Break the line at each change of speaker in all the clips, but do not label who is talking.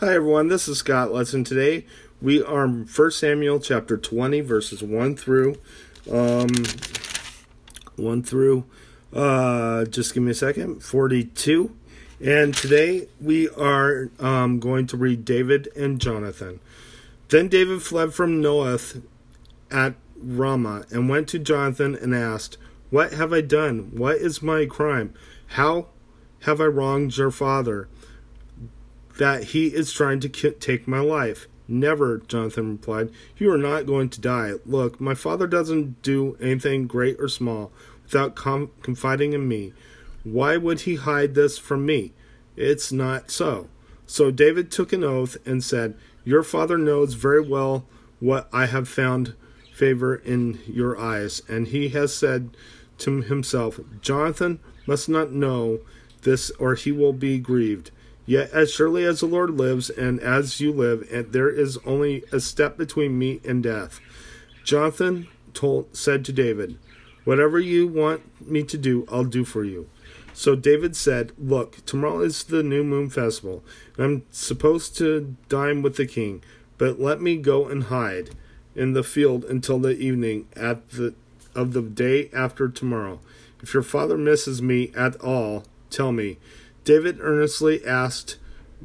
Hi everyone, this is Scott Lesson. Today we are 1 Samuel chapter 20 verses 1 through um 1 through uh just give me a second 42 and today we are um, going to read David and Jonathan. Then David fled from Naioth at Ramah and went to Jonathan and asked, What have I done? What is my crime? How have I wronged your father? That he is trying to take my life. Never, Jonathan replied. You are not going to die. Look, my father doesn't do anything great or small without com- confiding in me. Why would he hide this from me? It's not so. So David took an oath and said, Your father knows very well what I have found favor in your eyes. And he has said to himself, Jonathan must not know this, or he will be grieved. Yet, as surely as the Lord lives, and as you live, and there is only a step between me and death. Jonathan told, said to David, Whatever you want me to do, I'll do for you. So David said, Look, tomorrow is the new moon festival, and I'm supposed to dine with the king, but let me go and hide in the field until the evening at the of the day after tomorrow. If your father misses me at all, tell me. David earnestly asked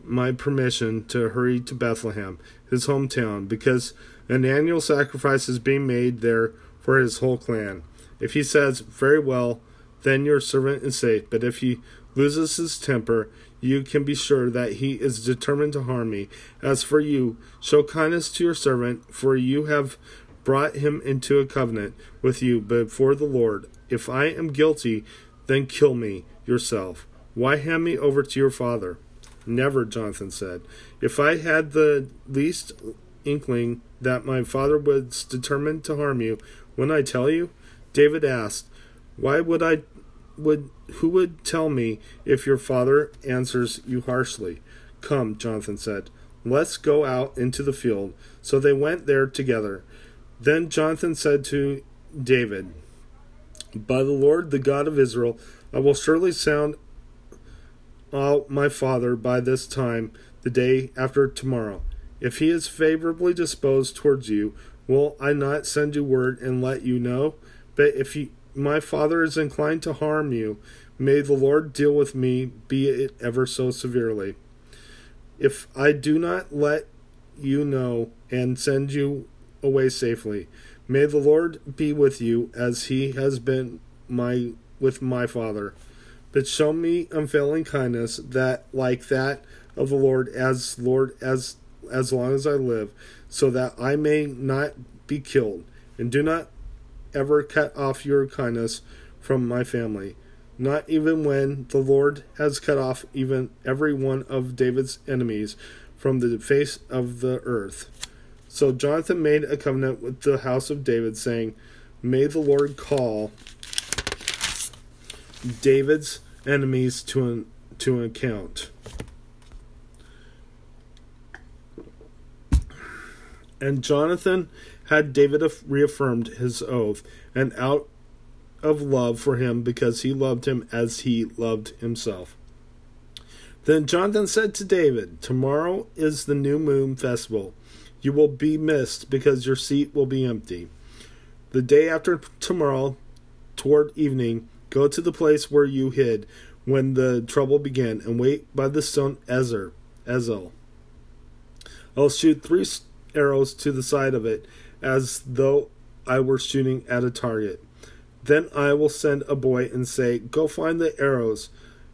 my permission to hurry to Bethlehem, his hometown, because an annual sacrifice is being made there for his whole clan. If he says, Very well, then your servant is safe. But if he loses his temper, you can be sure that he is determined to harm me. As for you, show kindness to your servant, for you have brought him into a covenant with you before the Lord. If I am guilty, then kill me yourself. Why hand me over to your father? Never, Jonathan said. If I had the least inkling that my father was determined to harm you, wouldn't I tell you? David asked, Why would I would who would tell me if your father answers you harshly? Come, Jonathan said, let's go out into the field. So they went there together. Then Jonathan said to David, By the Lord, the God of Israel, I will surely sound out my father by this time the day after tomorrow. If he is favorably disposed towards you, will I not send you word and let you know? But if he, my father is inclined to harm you, may the Lord deal with me, be it ever so severely. If I do not let you know and send you away safely, may the Lord be with you as he has been my with my father but show me unfailing kindness that like that of the Lord as Lord as as long as I live, so that I may not be killed, and do not ever cut off your kindness from my family, not even when the Lord has cut off even every one of David's enemies from the face of the earth. So Jonathan made a covenant with the house of David, saying, May the Lord call David's enemies to an, to account. And Jonathan had David reaffirmed his oath, and out of love for him, because he loved him as he loved himself. Then Jonathan said to David, Tomorrow is the new moon festival. You will be missed because your seat will be empty. The day after tomorrow, toward evening, Go to the place where you hid when the trouble began, and wait by the stone Ezer, Ezel. I'll shoot three arrows to the side of it, as though I were shooting at a target. Then I will send a boy and say, Go find the arrows.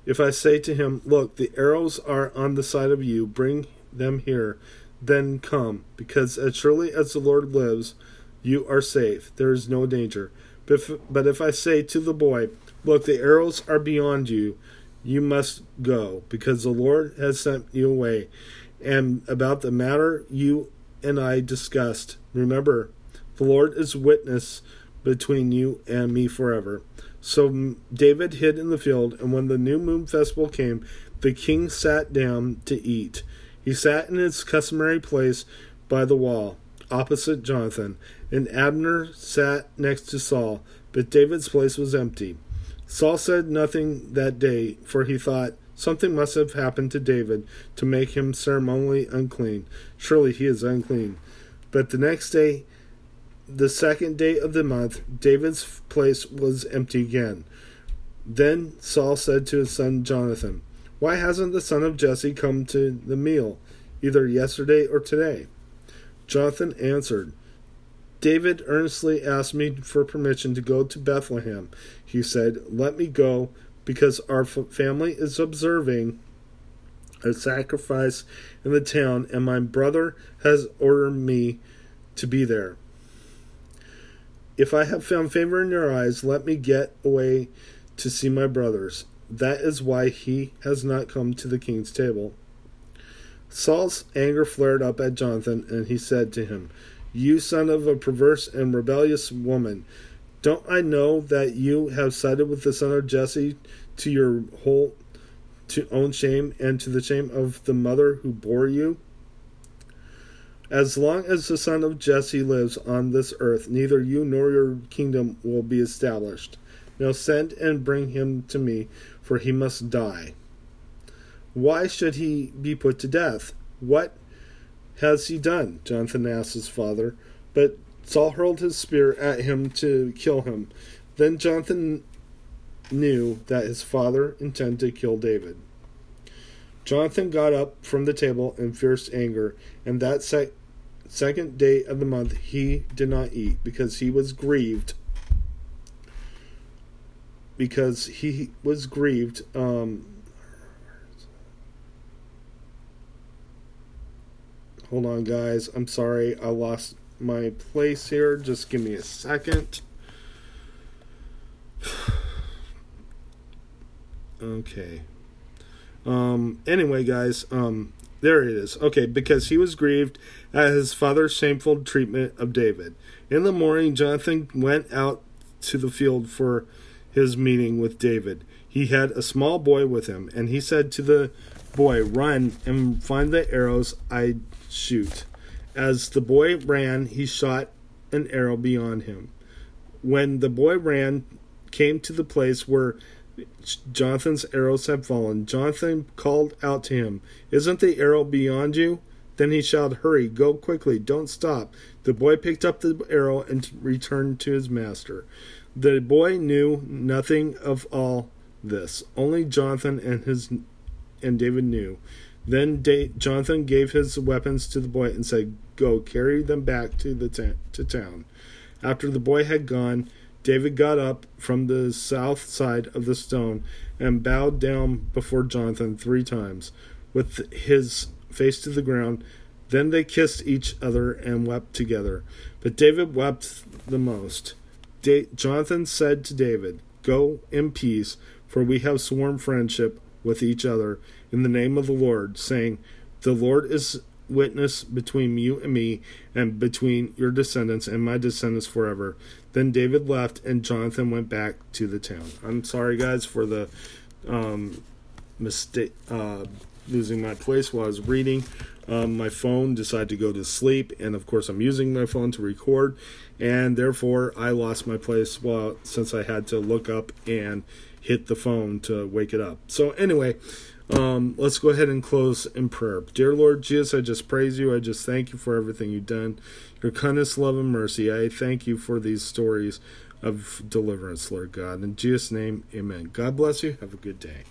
If I say to him, Look, the arrows are on the side of you, bring them here, then come, because as surely as the Lord lives, you are safe. There is no danger. But if, but if I say to the boy, Look, the arrows are beyond you. You must go, because the Lord has sent you away. And about the matter you and I discussed, remember, the Lord is witness between you and me forever. So David hid in the field, and when the new moon festival came, the king sat down to eat. He sat in his customary place by the wall, opposite Jonathan, and Abner sat next to Saul, but David's place was empty. Saul said nothing that day, for he thought, Something must have happened to David to make him ceremonially unclean. Surely he is unclean. But the next day, the second day of the month, David's place was empty again. Then Saul said to his son Jonathan, Why hasn't the son of Jesse come to the meal, either yesterday or today? Jonathan answered, David earnestly asked me for permission to go to Bethlehem. He said, Let me go, because our family is observing a sacrifice in the town, and my brother has ordered me to be there. If I have found favor in your eyes, let me get away to see my brothers. That is why he has not come to the king's table. Saul's anger flared up at Jonathan, and he said to him, You son of a perverse and rebellious woman, don't I know that you have sided with the son of Jesse to your whole to own shame and to the shame of the mother who bore you? As long as the son of Jesse lives on this earth, neither you nor your kingdom will be established. Now send and bring him to me, for he must die. Why should he be put to death? What has he done? Jonathan asked his father. But Saul hurled his spear at him to kill him. Then Jonathan knew that his father intended to kill David. Jonathan got up from the table in fierce anger, and that sec- second day of the month he did not eat, because he was grieved because he was grieved. Um, hold on, guys. I'm sorry. I lost my place here. Just give me a second. okay. Um, anyway, guys, um, there it is. Okay, because he was grieved at his father's shameful treatment of David. In the morning, Jonathan went out to the field for his meeting with David. He had a small boy with him, and he said to the boy, Run and find the arrows I shoot. As the boy ran, he shot an arrow beyond him. When the boy ran, came to the place where Jonathan's arrows had fallen, Jonathan called out to him, Isn't the arrow beyond you? Then he shouted, Hurry, go quickly, don't stop. The boy picked up the arrow and returned to his master. The boy knew nothing of all this. Only Jonathan and his and David knew. Then da- Jonathan gave his weapons to the boy and said, "Go carry them back to the ta- to town." After the boy had gone, David got up from the south side of the stone and bowed down before Jonathan three times, with his face to the ground. Then they kissed each other and wept together. But David wept the most. Da- Jonathan said to David, Go in peace, for we have sworn friendship with each other in the name of the Lord, saying, The Lord is witness between you and me, and between your descendants and my descendants forever. Then David left, and Jonathan went back to the town. I'm sorry, guys, for the um, mistake, uh, losing my place while I was reading. Um, my phone decided to go to sleep, and of course, I'm using my phone to record, and therefore, I lost my place. Well, since I had to look up and hit the phone to wake it up. So, anyway, um, let's go ahead and close in prayer. Dear Lord Jesus, I just praise you. I just thank you for everything you've done, your kindness, love, and mercy. I thank you for these stories of deliverance, Lord God. In Jesus' name, amen. God bless you. Have a good day.